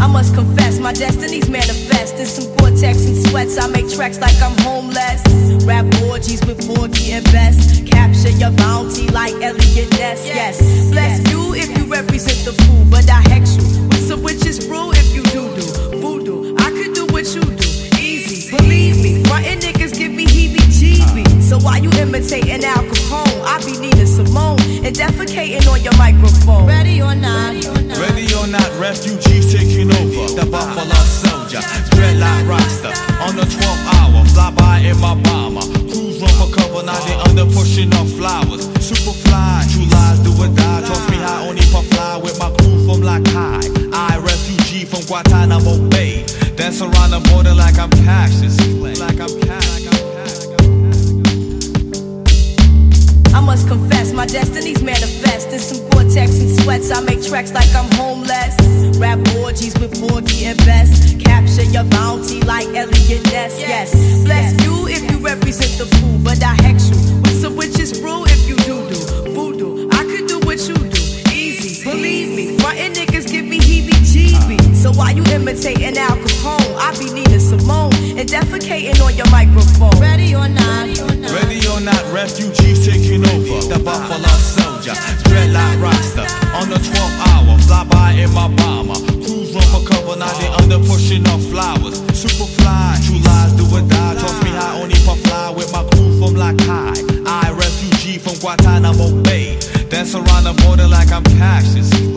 I must confess, my destiny's manifest. In some Gore-Tex and sweats, I make tracks like I'm homeless. Rap orgies with Porgy and Bess. Capture your bounty like Eliot Ness. Yes, bless you if you represent the fool, but I hex you with some witches brew if you do do voodoo. I could do what you do, easy. Believe me, frontin' niggas give me heebie-jeebies. So why you imitating Al Capone? I be Simone and defecating on your microphone. Ready or not? Ready or not, refugees taking over. The Buffalo Soldier, dreadlock roster. On the 12th hour, fly by in my bomber. Crews run for cover, now they under pushing up flowers. Super fly, true lies do or die. Toss me high, only for fly with my crew from like high. I, refugee from Guantanamo Bay. Dance around the border like I'm Cassius. Like I'm Cassius. I must confess, my destiny's manifest. In some Gore-Tex and sweats, I make tracks like I'm homeless. Rap orgies with Porgy and Bess. Capture your bounty like Eliot Ness. Yes, bless you if you represent the fool, but I hex you with some witches brew if you do do voodoo. I could do what you do, easy. Believe me, frontin' niggas give me heebie-jeebies. So why you imitating Al Capone? I be Nina Simone and defecating on your microphone. Ready or not? are not refugees taking over. The Buffalo Soldier, dreadlock roster. On the 12th hour, fly by in my bomber. Crews run for cover, now they under pushing off flowers. Superfly, true lies do or die. Toss me high, only for fly with my crew from Lakai. I, refugee from Guantanamo Bay. Dance around the border like I'm Cassius.